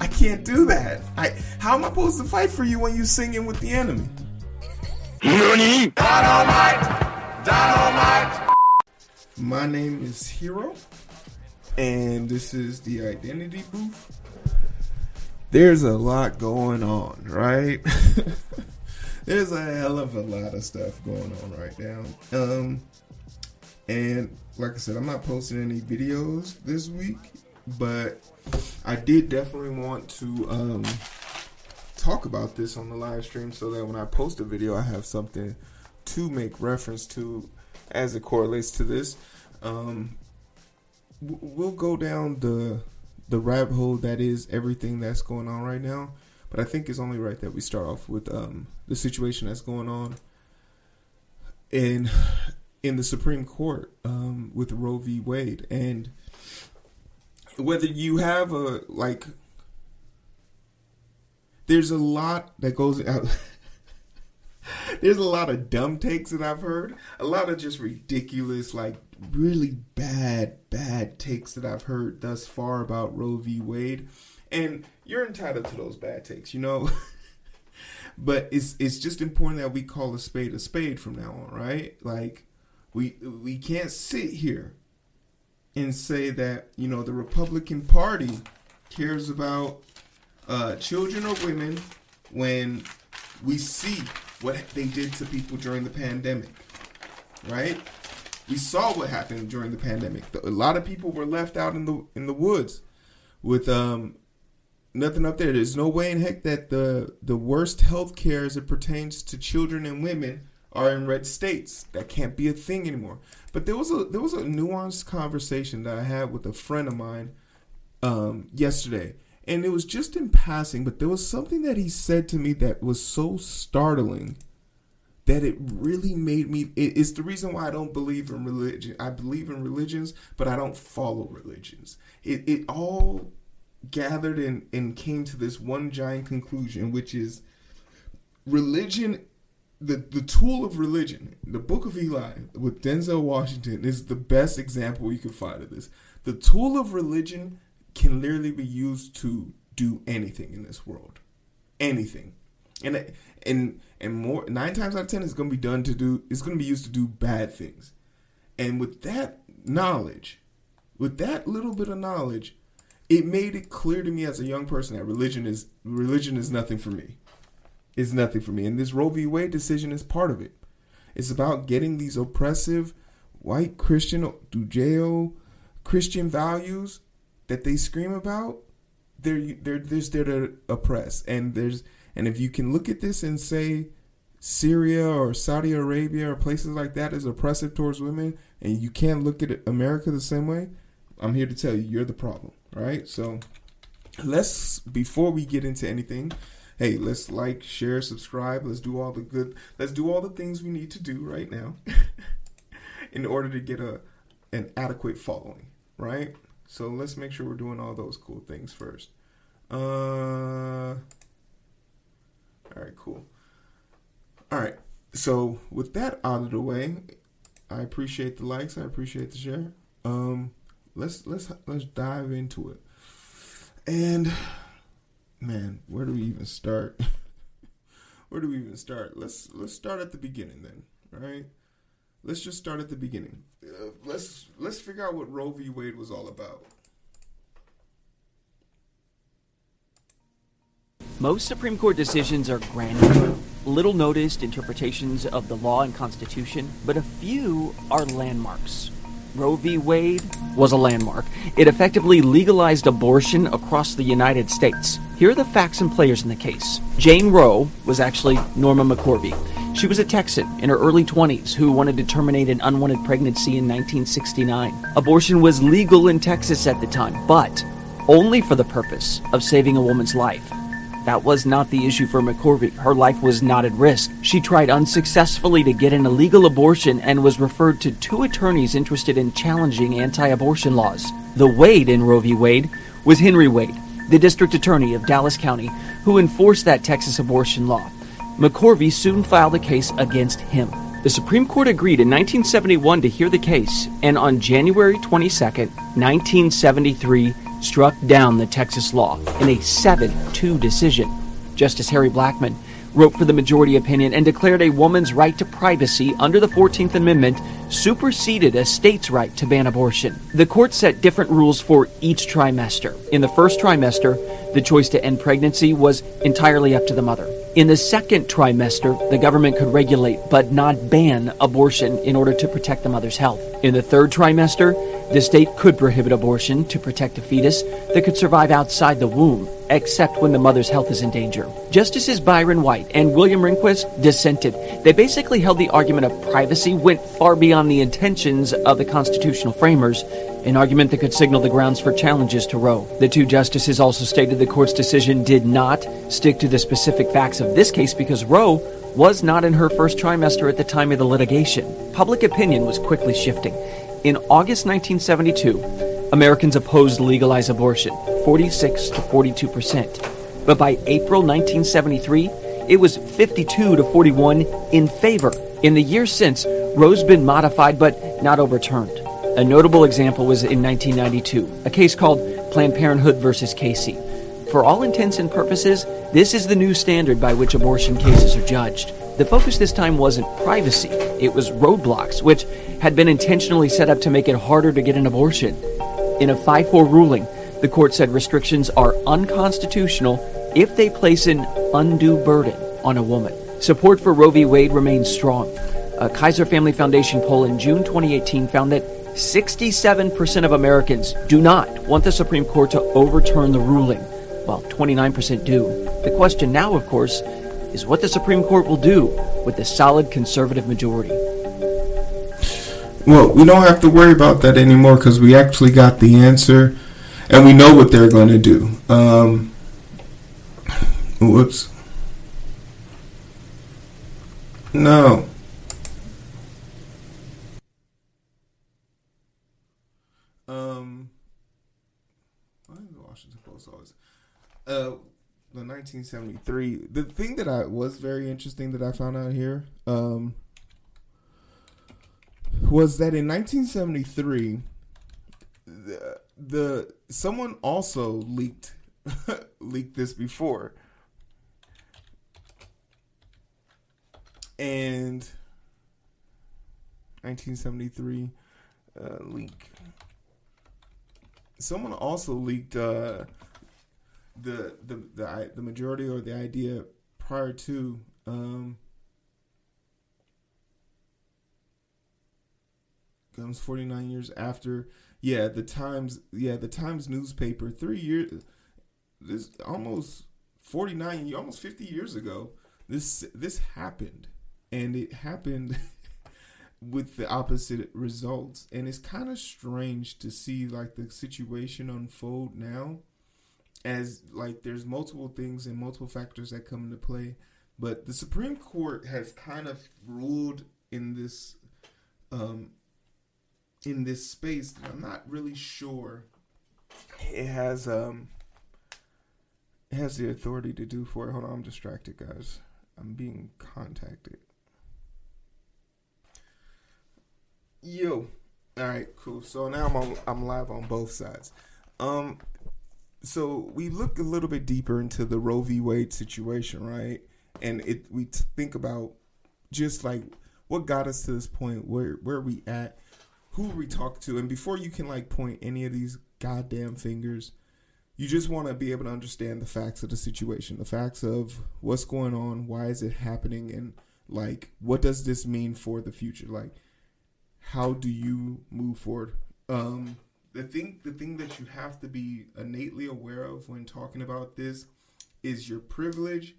I can't do that. I how am I supposed to fight for you when you singing with the enemy? NANI? Dynamite! Dynamite! My name is Heero, and this is the Identity Booth. There's a lot going on, right? There's a hell of a lot of stuff going on right now. Um, and like I said, I'm not posting any videos this week, but I did definitely want to um, talk about this on the live stream so that when I post a video, I have something to make reference to as it correlates to this. Um, we'll go down the the rabbit hole that is everything that's going on right now, but I think it's only right that we start off with um, the situation that's going on in in the Supreme Court um, with Roe v. Wade, and whether you have a like, there's a lot that goes out. there's a lot of dumb takes that I've heard, a lot of just ridiculous, like really bad, bad takes that I've heard thus far about Roe v. Wade, and you're entitled to those bad takes, you know. but it's it's just important that we call a spade a spade from now on, right? Like we we can't sit here and say that you know the Republican Party cares about uh, children or women when we see what they did to people during the pandemic, right? We saw what happened during the pandemic. A lot of people were left out in the in the woods with um nothing up there. There's no way in heck that the the worst health care as it pertains to children and women are in red states. That can't be a thing anymore. But there was a there was a nuanced conversation that I had with a friend of mine um, yesterday, and it was just in passing. But there was something that he said to me that was so startling that it really made me. It, it's the reason why I don't believe in religion. I believe in religions, but I don't follow religions. It it all gathered and and came to this one giant conclusion, which is religion the the tool of religion, the Book of Eli with Denzel Washington is the best example you can find of this. The tool of religion can literally be used to do anything in this world, anything, and and and more nine times out of ten it's going to be done to do. It's going to be used to do bad things, and with that knowledge, with that little bit of knowledge, it made it clear to me as a young person that religion is religion is nothing for me is nothing for me. And this Roe v. Wade decision is part of it. It's about getting these oppressive white Christian, Judeo Christian values that they scream about. They're they're just there to oppress. And there's and if you can look at this and say Syria or Saudi Arabia or places like that is oppressive towards women, and you can't look at America the same way, I'm here to tell you you're the problem. Right? So let's before we get into anything hey, let's like, share, subscribe. Let's do all the good. Let's do all the things we need to do right now in order to get a an adequate following, right? So let's make sure we're doing all those cool things first. Uh, all right, cool. All right. So with that out of the way, I appreciate the likes. I appreciate the share. Um, let's let's let's dive into it. And man, where do we even start? where do we even start? Let's let's start at the beginning then, right? Let's just start at the beginning. Uh, let's let's figure out what Roe v. Wade was all about. Most Supreme Court decisions are granular, little noticed interpretations of the law and Constitution, but a few are landmarks. Roe v. Wade was a landmark. It effectively legalized abortion across the United States. Here are the facts and players in the case. Jane Roe was actually Norma McCorvey. She was a Texan in her early 20s who wanted to terminate an unwanted pregnancy in 1969. Abortion was legal in Texas at the time, but only for the purpose of saving a woman's life. That was not the issue for McCorvey. Her life was not at risk. She tried unsuccessfully to get an illegal abortion and was referred to two attorneys interested in challenging anti abortion laws. The Wade in Roe v. Wade was Henry Wade, the district attorney of Dallas County, who enforced that Texas abortion law. McCorvey soon filed a case against him. The Supreme Court agreed in 1971 to hear the case, and on January 22, 1973, struck down the Texas law in a 7 2 decision. Justice Harry Blackmun wrote for the majority opinion and declared a woman's right to privacy under the 14th Amendment superseded a state's right to ban abortion. The court set different rules for each trimester. In the first trimester, the choice to end pregnancy was entirely up to the mother. In the second trimester, the government could regulate but not ban abortion in order to protect the mother's health. In the third trimester, the state could prohibit abortion to protect a fetus that could survive outside the womb, except when the mother's health is in danger. Justices Byron White and William Rehnquist dissented. They basically held the argument of privacy went far beyond the intentions of the constitutional framers, an argument that could signal the grounds for challenges to Roe. The two justices also stated the court's decision did not stick to the specific facts of this case because Roe was not in her first trimester at the time of the litigation. Public opinion was quickly shifting. In August 1972, Americans opposed legalized abortion, 46 to 42 percent. But by April 1973, it was 52 to 41 in favor. In the years since, Roe's been modified but not overturned. A notable example was in 1992, a case called Planned Parenthood versus Casey. For all intents and purposes, this is the new standard by which abortion cases are judged. The focus this time wasn't privacy, it was roadblocks, which had been intentionally set up to make it harder to get an abortion. In a 5 4 ruling, the court said restrictions are unconstitutional if they place an undue burden on a woman. Support for Roe v. Wade remains strong. A Kaiser Family Foundation poll in June 2018 found that 67% of Americans do not want the Supreme Court to overturn the ruling, while 29% do. The question now, of course, is what the Supreme Court will do with the solid conservative majority. Well, we don't have to worry about that anymore because we actually got the answer and we know what they're going to do. Um, whoops. No. Um, why is the Washington Post always? Uh, the 1973. The thing that I was very interesting that I found out here, um, was that in 1973, the, the someone also leaked leaked this before, and 1973 uh, leak. Someone also leaked uh, the the the the majority or the idea prior to. Um, comes 49 years after. Yeah the times yeah the times newspaper three years this almost 49 almost 50 years ago this this happened. And it happened with the opposite results. And it's kind of strange to see like the situation unfold now as like there's multiple things and multiple factors that come into play. But the supreme court has kind of ruled in this um in this space that i'm not really sure it has um it has the authority to do for it hold on i'm distracted guys i'm being contacted Yo. All right, cool. So now I'm on, I'm live on both sides. Um, so we look a little bit deeper into the Roe v. Wade situation, right? And it we think about just like what got us to this point, where where we at, who we talk to, and before you can like point any of these goddamn fingers, you just want to be able to understand the facts of the situation, the facts of what's going on, why is it happening, and like what does this mean for the future, like how do you move forward? Um, the thing, the thing that you have to be innately aware of when talking about this is your privilege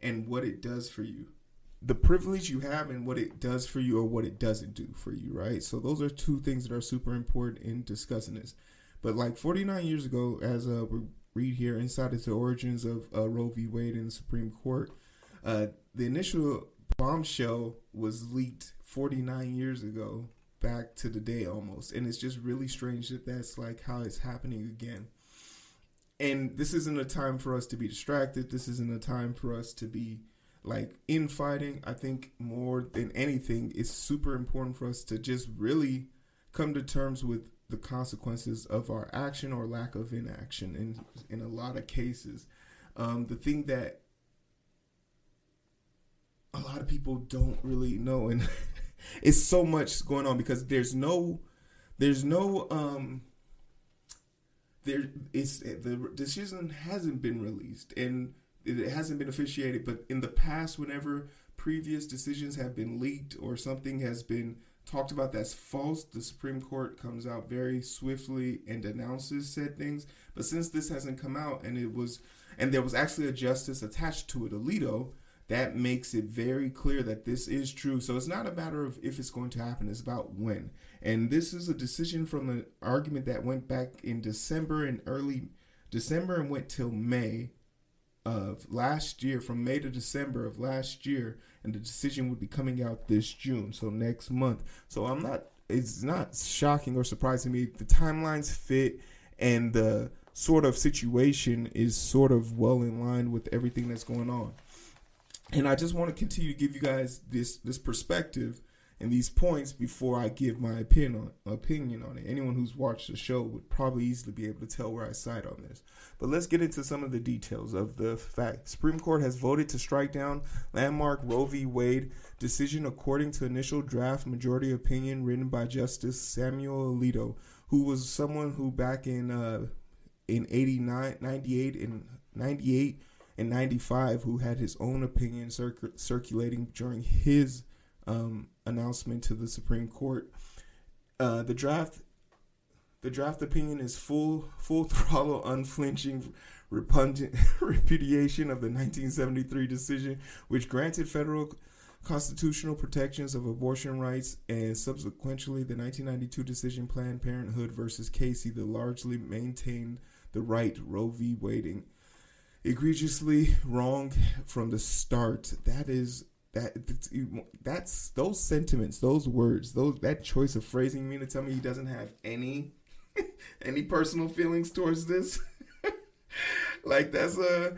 and what it does for you. The privilege you have and what it does for you, or what it doesn't do for you, right? So those are two things that are super important in discussing this. But like 49 years ago, as uh, we read here, inside of the origins of uh, Roe v. Wade in the Supreme Court, uh, the initial bombshell was leaked 49 years ago back to the day almost and it's just really strange that that's like how it's happening again and this isn't a time for us to be distracted this isn't a time for us to be like infighting i think more than anything it's super important for us to just really come to terms with the consequences of our action or lack of inaction in in a lot of cases. Um, the thing that a lot of people don't really know, and it's so much going on because there's no, there's no, um, there is the decision hasn't been released and it hasn't been officiated. But in the past, whenever previous decisions have been leaked or something has been talked about that's false, the Supreme Court comes out very swiftly and announces said things. But since this hasn't come out and it was, and there was actually a justice attached to it, Alito, that makes it very clear that this is true. So it's not a matter of if it's going to happen, it's about when. And this is a decision from an argument that went back in December and early December and went till May of last year, from May to December of last year, and the decision would be coming out this June, so next month. So I'm not, it's not shocking or surprising me. The timelines fit, and the sort of situation is sort of well in line with everything that's going on. And I just want to continue to give you guys this this perspective and these points before I give my opinion on opinion on it. Anyone who's watched the show would probably easily be able to tell where I side on this. But let's get into some of the details of the fact. Supreme Court has voted to strike down landmark Roe v. Wade decision according to initial draft majority opinion written by Justice Samuel Alito, who was someone who back in uh, in 89, 98 and 98 and 95 who had his own opinion circ- circulating during his um, announcement to the Supreme Court. Uh, the draft, the draft opinion is full, full throttle, unflinching, repugnant repudiation of the 1973 decision, which granted federal constitutional protections of abortion rights, and subsequently the 1992 decision Planned Parenthood versus Casey that largely maintained the right Roe v. Wade egregiously wrong from the start. That is that that's those sentiments, those words, those that choice of phrasing mean to tell me he doesn't have any any personal feelings towards this. like that's a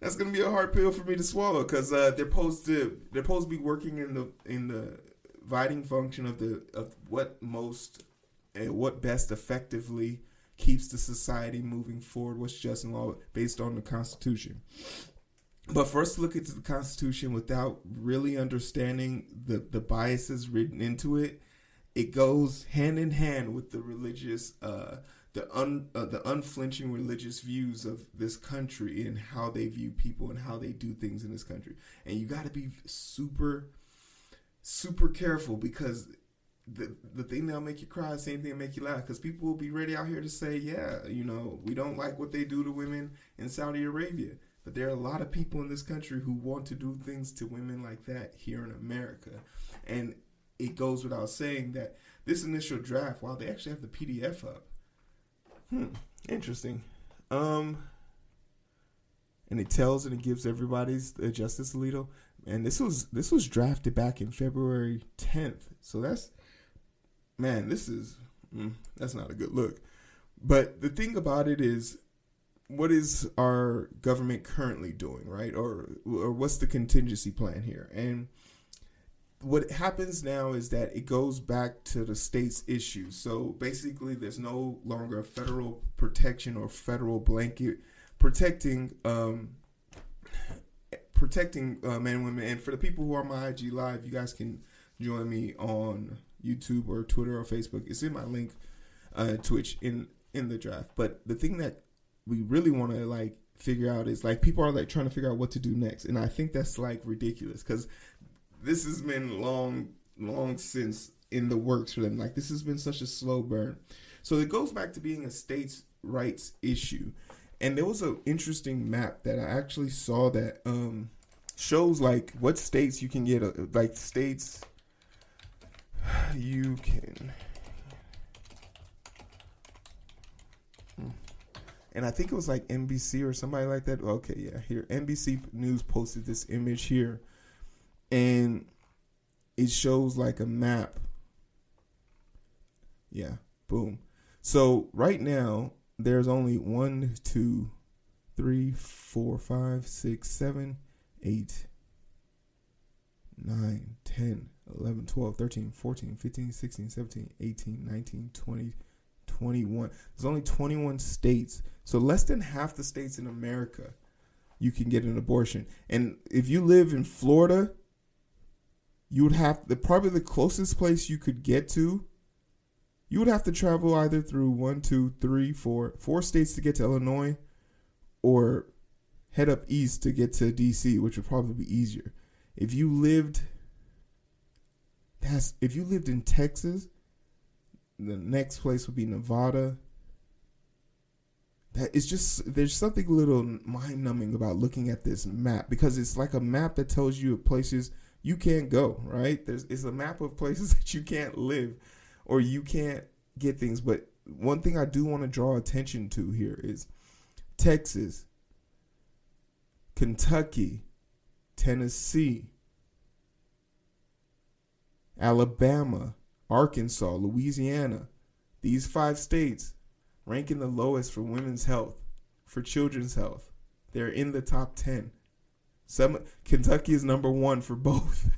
that's gonna be a hard pill for me to swallow because uh, they're supposed to they're supposed to be working in the in the viting function of the of what most and what best effectively keeps the society moving forward, what's just and law based on the Constitution. But first look at the Constitution without really understanding the, the biases written into it, it goes hand in hand with the religious, uh, the un, uh, the unflinching religious views of this country and how they view people and how they do things in this country. And you got to be super, super careful because the the thing that'll make you cry, the same thing that'll make you laugh. Because people will be ready out here to say, yeah, you know, we don't like what they do to women in Saudi Arabia. But there are a lot of people in this country who want to do things to women like that here in America. And it goes without saying that this initial draft, while they actually have the PDF up, hmm, interesting. Um, and it tells and it gives everybody's the Justice Alito. And this was this was drafted back in February 10th, so that's man, this is mm, that's not a good look. But the thing about it is, what is our government currently doing, right? Or or what's the contingency plan here? And what happens now is that it goes back to the state's issue. So basically, there's no longer federal protection or federal blanket protecting um, protecting uh, men and women. And for the people who are my IG live, you guys can join me on YouTube or Twitter or Facebook. It's in my link, uh, Twitch in in the draft. But the thing that we really want to like figure out is like people are like trying to figure out what to do next, and I think that's like ridiculous because this has been long, long since in the works for them. Like this has been such a slow burn. So it goes back to being a states' rights issue. And there was an interesting map that I actually saw that um, shows like what states you can get, uh, like states you can. And I think it was like NBC or somebody like that. Okay, yeah, here NBC News posted this image here, and it shows like a map. Yeah, boom. So right now there's only one, two, three, four, five, six, seven, eight, nine, ten, 11, 12, 13, 14, 15, 16, 17, 18, 19, 20, 21. There's only 21 states. So less than half the states in America you can get an abortion. And if you live in Florida, you would have the probably the closest place you could get to. You would have to travel either through one, two, three, four, four states to get to Illinois, or head up east to get to DC, which would probably be easier. If you lived that's if you lived in Texas, the next place would be Nevada. That it's just there's something a little mind numbing about looking at this map because it's like a map that tells you places you can't go, right? There's it's a map of places that you can't live or you can't get things. But one thing I do want to draw attention to here is Texas, Kentucky, Tennessee, Alabama, Arkansas, Louisiana, these five states ranking the lowest for women's health, for children's health. They're in the top 10. Some Kentucky is number 1 for both.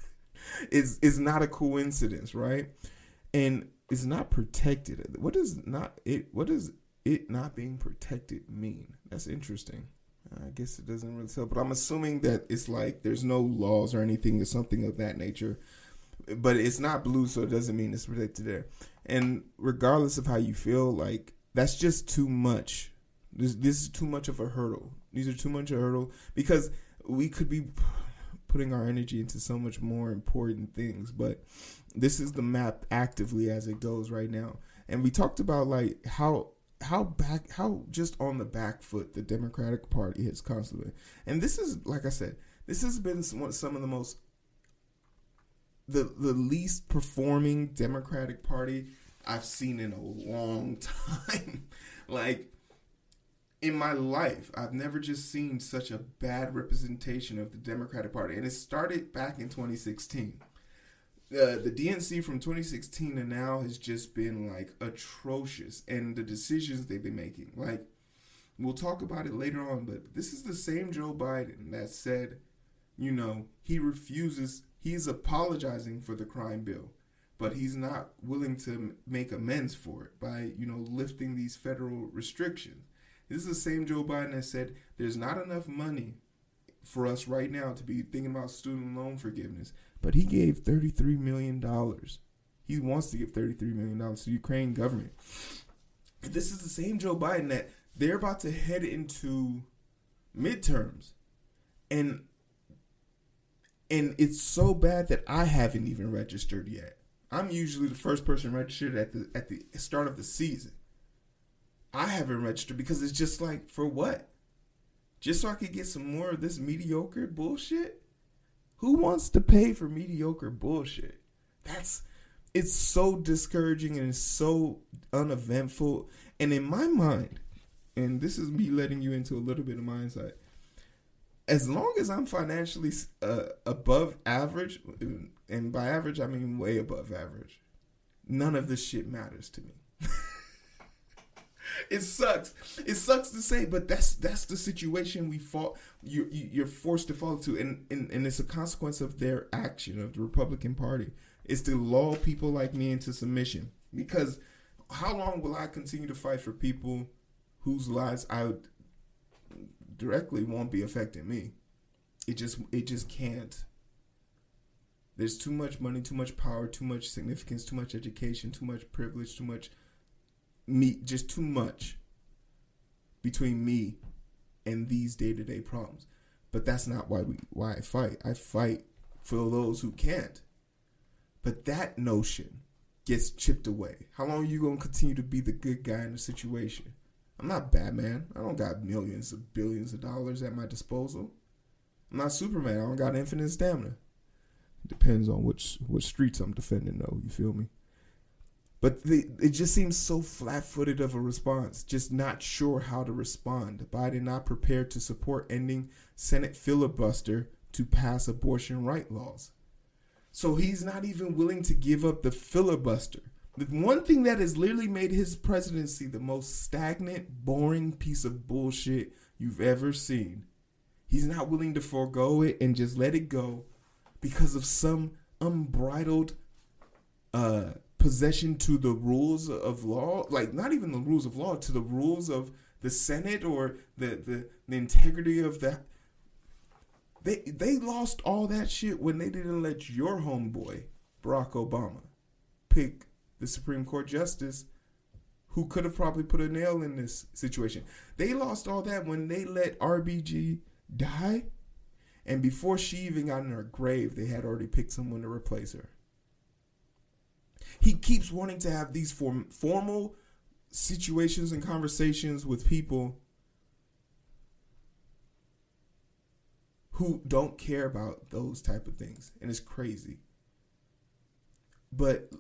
is is not a coincidence, right? And it's not protected. What does not it what does it not being protected mean? That's interesting. I guess it doesn't really tell, but I'm assuming that it's like there's no laws or anything or something of that nature but it's not blue, so it doesn't mean it's protected there. And regardless of how you feel, like that's just too much. This this is too much of a hurdle. These are too much of a hurdle because we could be putting our energy into so much more important things. But this is the map actively as it goes right now. And we talked about like how how back how just on the back foot the Democratic Party has constantly. And this is like I said, this has been some, some of the most the the least performing Democratic Party I've seen in a long time. like in my life, I've never just seen such a bad representation of the Democratic Party, and it started back in 2016. Uh, the DNC from 2016 to now has just been like atrocious, and the decisions they've been making. Like, we'll talk about it later on, but this is the same Joe Biden that said, you know, he refuses he's apologizing for the crime bill, but he's not willing to make amends for it by, you know, lifting these federal restrictions. This is the same Joe Biden that said there's not enough money for us right now to be thinking about student loan forgiveness, but he gave $33 million. He wants to give $33 million to the Ukraine government. This is the same Joe Biden that they're about to head into midterms. And and it's so bad that I haven't even registered yet. I'm usually the first person registered at the at the start of the season. I haven't registered because it's just like for what? Just so I could get some more of this mediocre bullshit? Who wants to pay for mediocre bullshit? That's it's so discouraging and it's so uneventful. And in my mind, and this is me letting you into a little bit of my insight as long as I'm financially uh, above average, and by average I mean way above average, none of this shit matters to me. it sucks. It sucks to say, but that's that's the situation we fall. You, you are forced to fall into, and, and and it's a consequence of their action of the Republican Party. It's to lull people like me into submission. Because how long will I continue to fight for people whose lives I directly won't be affecting me. It just it just can't. There's too much money, too much power, too much significance, too much education, too much privilege, too much me just too much between me and these day-to-day problems. But that's not why we why I fight. I fight for those who can't. But that notion gets chipped away. How long are you going to continue to be the good guy in the situation? I'm not Batman. I don't got millions of billions of dollars at my disposal. I'm not Superman. I don't got infinite stamina. Depends on which which streets I'm defending, though. You feel me? But the, it just seems so flat-footed of a response. Just not sure how to respond. Biden not prepared to support ending Senate filibuster to pass abortion right laws. So he's not even willing to give up the filibuster the one thing that has literally made his presidency the most stagnant, boring piece of bullshit you've ever seen. He's not willing to forego it and just let it go because of some unbridled uh possession to the rules of law, like not even the rules of law, to the rules of the Senate or the the, the integrity of that. They they lost all that shit when they didn't let your homeboy Barack Obama pick the Supreme Court justice who could have probably put a nail in this situation. They lost all that when they let RBG die, and before she even got in her grave, they had already picked someone to replace her. He keeps wanting to have these form, formal situations and conversations with people who don't care about those type of things, and it's crazy. But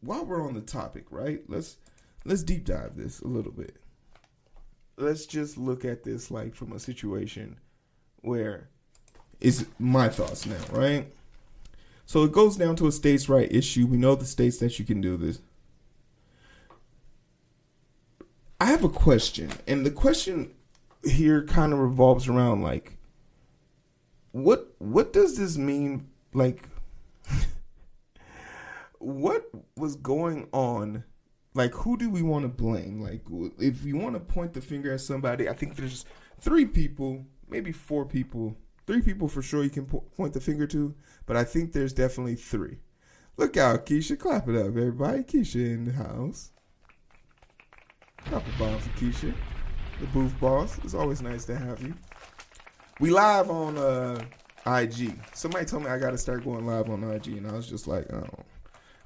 while we're on the topic, right? Let's let's deep dive this a little bit. Let's just look at this like from a situation where is my thoughts now, right? So it goes down to a states' right issue. We know the states that you can do this. I have a question, and the question here kind of revolves around like what what does this mean like what was going on? Like who do we want to blame? Like if you want to point the finger at somebody i think there's three people maybe four people three people for sure you can po- point the finger to but i think there's definitely three. Look out keisha clap it up everybody. Keisha in the house. Clap a bomb for keisha. The booth boss it's always nice to have you. We live on uh ig somebody told me i gotta start going live on ig and i was just like oh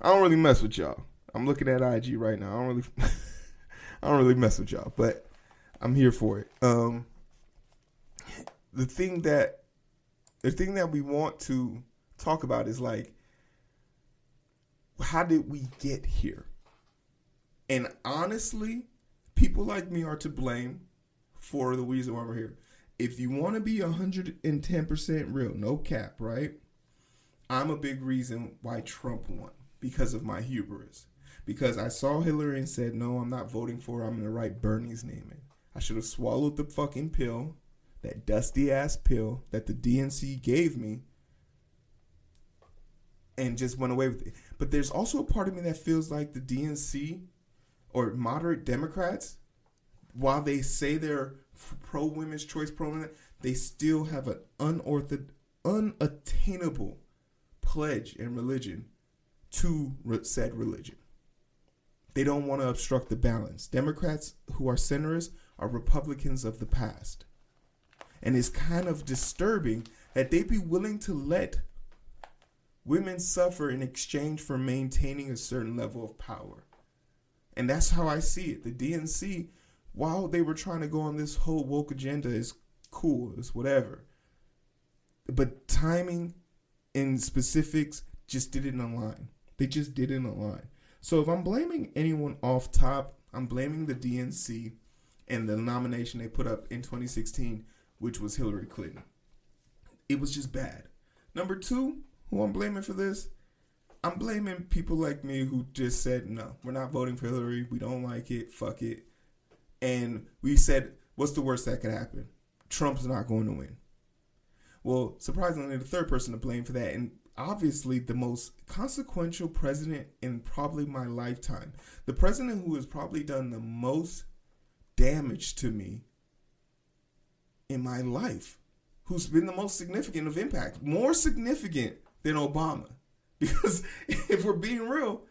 I don't really mess with y'all. I'm looking at IG right now. I don't really, I don't really mess with y'all, but I'm here for it. Um, the thing that, the thing that we want to talk about is like, how did we get here? And honestly, people like me are to blame for the reason why we're here. If you want to be 110% real, no cap, right? I'm a big reason why Trump won because of my hubris. Because I saw Hillary and said, no, I'm not voting for her. I'm going to write Bernie's name in. I should have swallowed the fucking pill, that dusty ass pill that the DNC gave me, and just went away with it. But there's also a part of me that feels like the DNC or moderate Democrats, while they say they're pro women's choice, pro women, they still have an unorthodox, unattainable pledge in religion to said religion. They don't want to obstruct the balance. Democrats who are centrists are Republicans of the past. And it's kind of disturbing that they be willing to let women suffer in exchange for maintaining a certain level of power. And that's how I see it. The DNC, while they were trying to go on this whole woke agenda, is cool, it's whatever. But timing and specifics just didn't align. They just didn't align. So if I'm blaming anyone off top, I'm blaming the DNC and the nomination they put up in 2016, which was Hillary Clinton. It was just bad. Number two, who I'm blaming for this, I'm blaming people like me who just said, no, we're not voting for Hillary. We don't like it. Fuck it. And we said, what's the worst that could happen? Trump's not going to win. Well, surprisingly, the third person to blame for that, and obviously the most consequential president in probably my lifetime. The president who has probably done the most damage to me in my life, who's been the most significant of impact, more significant than Obama. Because if we're being real,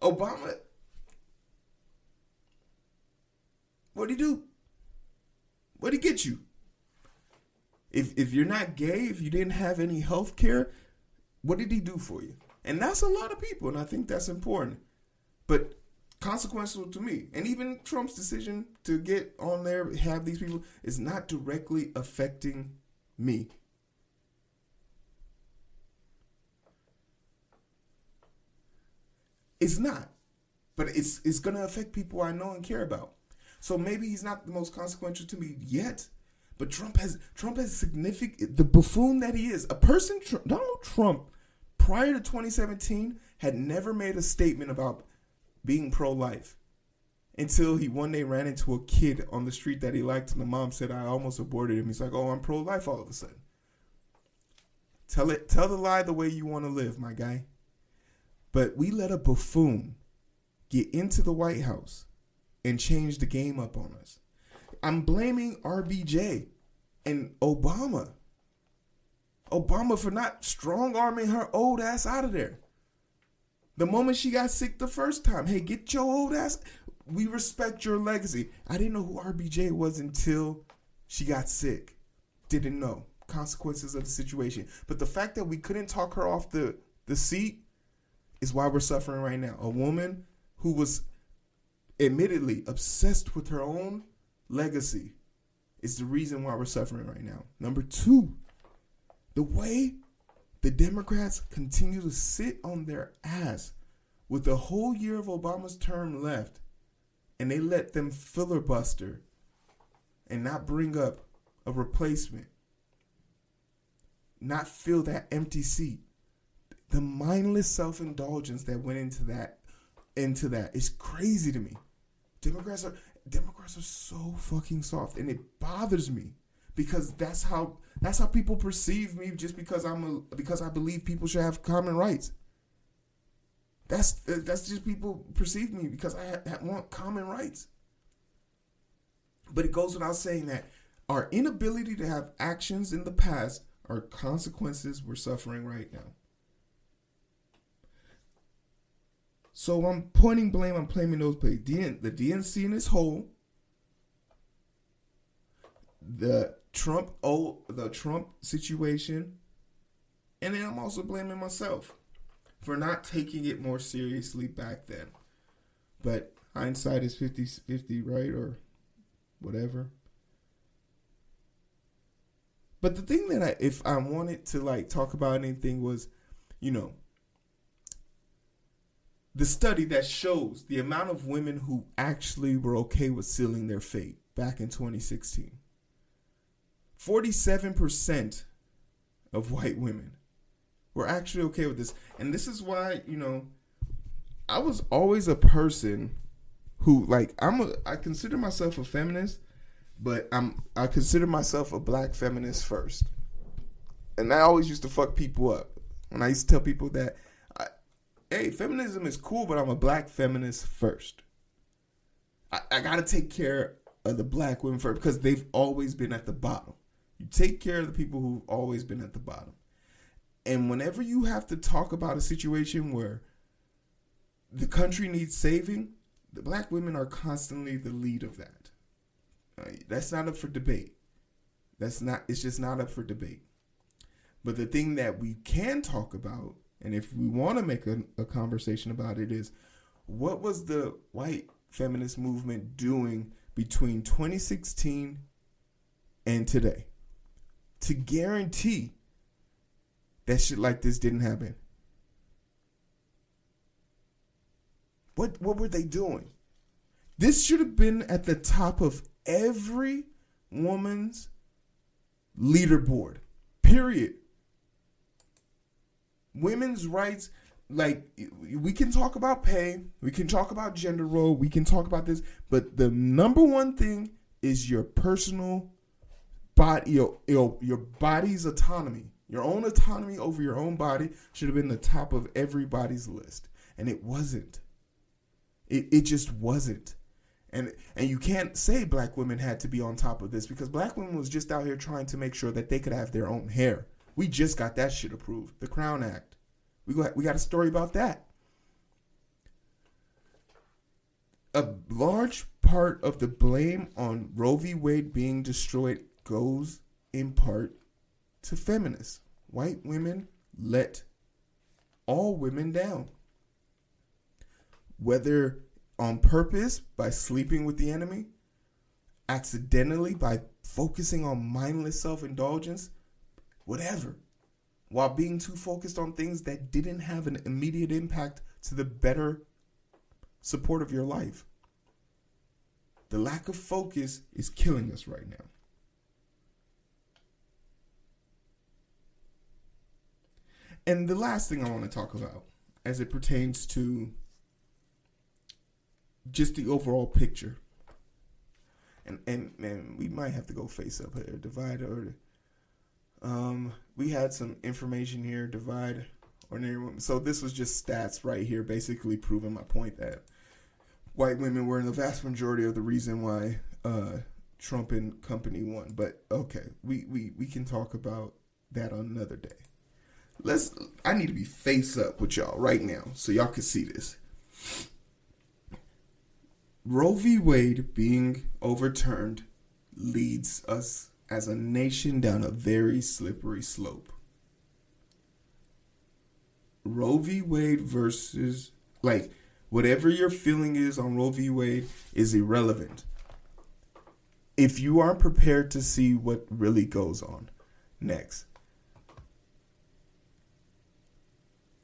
Obama, what'd he do? What'd he get you? If if you're not gay, if you didn't have any health care, what did he do for you? And that's a lot of people, and I think that's important. But consequential to me, and even Trump's decision to get on there, have these people, is not directly affecting me. It's not. But it's it's gonna affect people I know and care about. So maybe he's not the most consequential to me yet, but Trump has Trump has significant the buffoon that he is. A person Donald Trump prior to 2017 had never made a statement about being pro-life until he one day ran into a kid on the street that he liked and the mom said I almost aborted him. He's like, "Oh, I'm pro-life all of a sudden." Tell it tell the lie the way you want to live, my guy. But we let a buffoon get into the White House and change the game up on us. I'm blaming RBJ and Obama. Obama for not strong arming her old ass out of there. The moment she got sick the first time, hey, get your old ass. We respect your legacy. I didn't know who RBJ was until she got sick. Didn't know consequences of the situation. But the fact that we couldn't talk her off the, the seat is why we're suffering right now. A woman who was admittedly obsessed with her own legacy is the reason why we're suffering right now. Number two, the way the Democrats continue to sit on their ass with the whole year of Obama's term left and they let them filibuster and not bring up a replacement, not fill that empty seat. The mindless self-indulgence that went into that into that is crazy to me. Democrats are Democrats are so fucking soft and it bothers me because that's how that's how people perceive me just because I'm a because I believe people should have common rights. That's that's just people perceive me because I, I want common rights. But it goes without saying that our inability to have actions in the past are consequences we're suffering right now. So I'm pointing blame, I'm blaming those. The DNC in its whole, the Trump oh the Trump situation, and then I'm also blaming myself for not taking it more seriously back then. But hindsight is 50 50, right? Or whatever. But the thing that I, if I wanted to like talk about anything was, you know, the study that shows the amount of women who actually were okay with sealing their fate back in 2016. 47% of white women were actually okay with this. And this is why, you know, I was always a person who like I'm a I consider myself a feminist, but I'm I consider myself a black feminist first. And I always used to fuck people up. And I used to tell people that I, hey, feminism is cool, but I'm a black feminist first. I, I gotta take care of the black women first because they've always been at the bottom. You take care of the people who've always been at the bottom. And whenever you have to talk about a situation where the country needs saving, the black women are constantly the lead of that. Uh, that's not up for debate. That's not, it's just not up for debate. But the thing that we can talk about, and if we want to make a, a conversation about it, is what was the white feminist movement doing between 2016 and today? To guarantee that shit like this didn't happen. What what were they doing? This should have been at the top of every woman's leaderboard. Period. Women's rights like we can talk about pay, we can talk about gender role, we can talk about this, but the number one thing is your personal body your, your your body's autonomy your own autonomy over your own body should have been the top of everybody's list. And it wasn't. It, it just wasn't. And and you can't say black women had to be on top of this because black women was just out here trying to make sure that they could have their own hair. We just got that shit approved. The crown act. We got we got a story about that. A large part of the blame on Roe v. Wade being destroyed goes in part to feminists. White women let all women down. Whether on purpose by sleeping with the enemy, accidentally by focusing on mindless self indulgence, whatever, while being too focused on things that didn't have an immediate impact to the better support of your life. The lack of focus is killing us right now. And the last thing I want to talk about as it pertains to just the overall picture. And and and we might have to go face up here. Divide or um we had some information here, divide ordinary women. So this was just stats right here, basically proving my point that white women were in the vast majority of the reason why uh, Trump and company won. But okay, we, we, we can talk about that on another day. Let's. I need to be face up with y'all right now, so y'all can see this. Roe v. Wade being overturned leads us as a nation down a very slippery slope. Roe v. Wade versus, like, whatever your feeling is on Roe v. Wade is irrelevant. If you aren't prepared to see what really goes on next,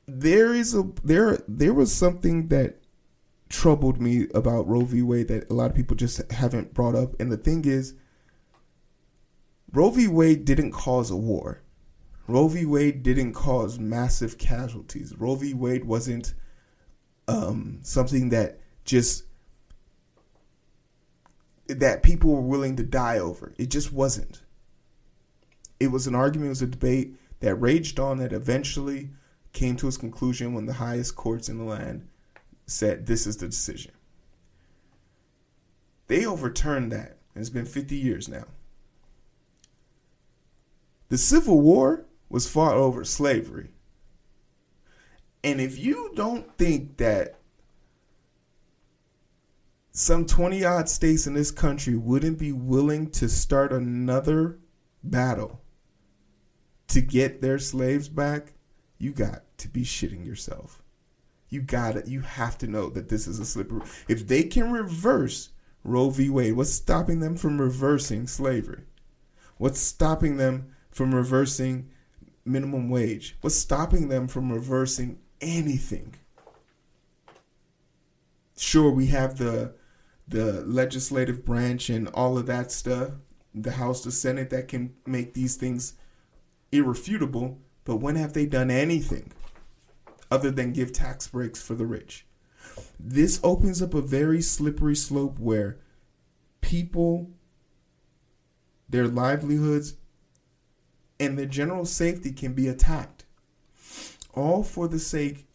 there is a there there was something that troubled me about Roe v. Wade that a lot of people just haven't brought up, and the thing is, Roe v. Wade didn't cause a war. Roe v. Wade didn't cause massive casualties. Roe v. Wade wasn't um, something that just that people were willing to die over. It just wasn't. It was an argument, it was a debate that raged on that eventually came to its conclusion when the highest courts in the land said this is the decision. They overturned that. It's been 50 years now. The Civil War was fought over slavery. And if you don't think that some 20 odd states in this country wouldn't be willing to start another battle to get their slaves back, you got to be shitting yourself. You got it. You have to know that this is a slippery. If they can reverse Roe v. Wade, what's stopping them from reversing slavery? What's stopping them from reversing minimum wage? What's stopping them from reversing anything? Sure, we have the the legislative branch and all of that stuff, the House, the Senate that can make these things irrefutable, but when have they done anything other than give tax breaks for the rich? This opens up a very slippery slope where people, their livelihoods, and their general safety can be attacked. All for the sake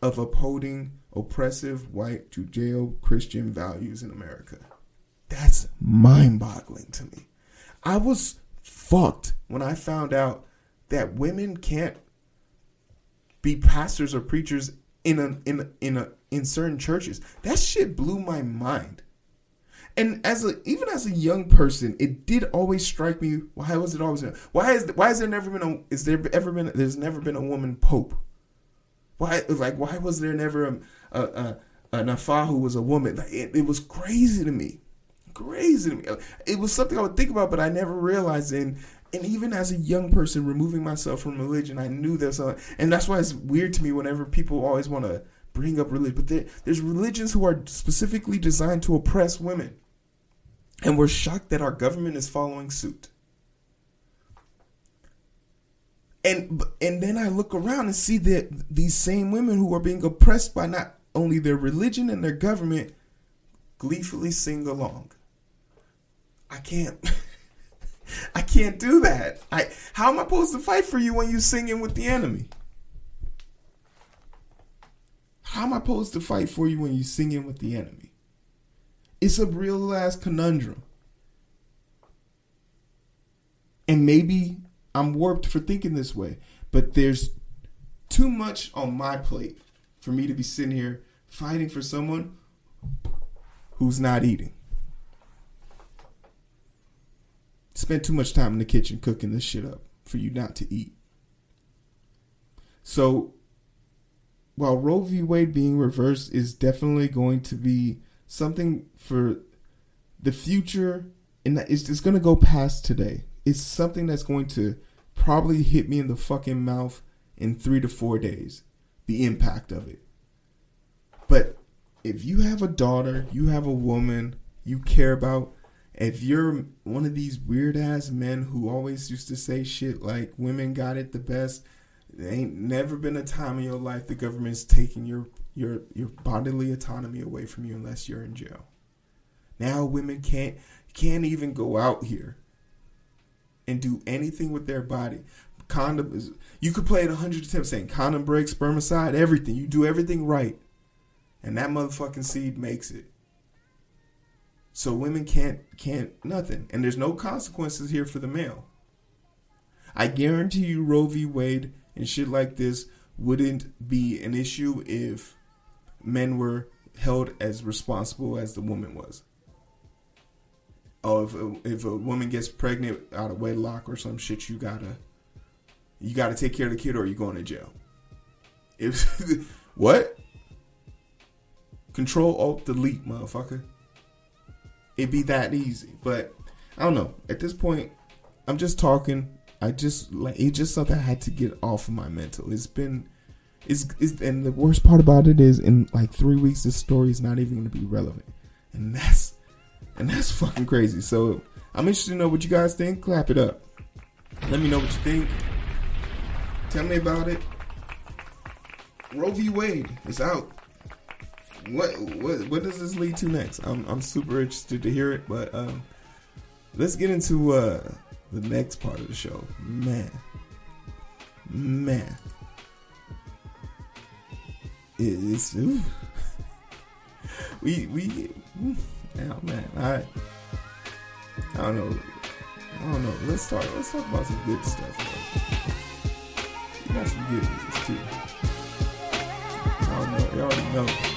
of upholding oppressive white Judeo Christian values in America. That's mind boggling to me. I was fucked when I found out that women can't be pastors or preachers in a in a, in a in certain churches. That shit blew my mind. And as a even as a young person, it did always strike me. Why was it always? Why is why has there never been a? Is there ever been? There's never been a woman pope. Why like why was there never a a, a, a who was a woman? Like, it, it was crazy to me, crazy to me. It was something I would think about, but I never realized. And and even as a young person, removing myself from religion, I knew there's a, and that's why it's weird to me whenever people always want to bring up religion. But there, there's religions who are specifically designed to oppress women, and we're shocked that our government is following suit. And and then I look around and see that these same women who are being oppressed by not only their religion and their government gleefully sing along. I can't. I can't do that. I how am I supposed to fight for you when you singing with the enemy? How am I supposed to fight for you when you singing with the enemy? It's a real ass conundrum. And maybe I'm warped for thinking this way, but there's too much on my plate for me to be sitting here fighting for someone who's not eating. Spend too much time in the kitchen cooking this shit up for you not to eat. So, while Roe v. Wade being reversed is definitely going to be something for the future, and it's, it's going to go past today. It's something that's going to probably hit me in the fucking mouth in three to four days. The impact of it. But if you have a daughter, you have a woman you care about, if you're one of these weird ass men who always used to say shit like women got it the best, there ain't never been a time in your life the government's taking your your your bodily autonomy away from you unless you're in jail. Now women can't can't even go out here and do anything with their body. condom is. You could play it 110 percent. Saying condom break, spermicide, everything. You do everything right, and that motherfucking seed makes it. So women can't can't nothing, and there's no consequences here for the male. I guarantee you, Roe v. Wade and shit like this wouldn't be an issue if men were held as responsible as the woman was. Oh, if a, if a woman gets pregnant out of wedlock or some shit, you gotta you gotta take care of the kid or you going to jail. If what? Control Alt Delete, motherfucker. It'd be that easy, but I don't know. At this point, I'm just talking. I just like it's just something I had to get off of my mental. It's been, it's, it's and the worst part about it is in like three weeks this story is not even to be relevant, and that's and that's fucking crazy. So I'm interested to know what you guys think. Clap it up. Let me know what you think. Tell me about it. Roe v. Wade is out. What what what does this lead to next? I'm I'm super interested to hear it, but um, let's get into uh, the next part of the show. Man, man, it, it's ooh. we we now man I I don't know I don't know. Let's talk let's talk about some good stuff. We got some good news too. I don't know. You already know.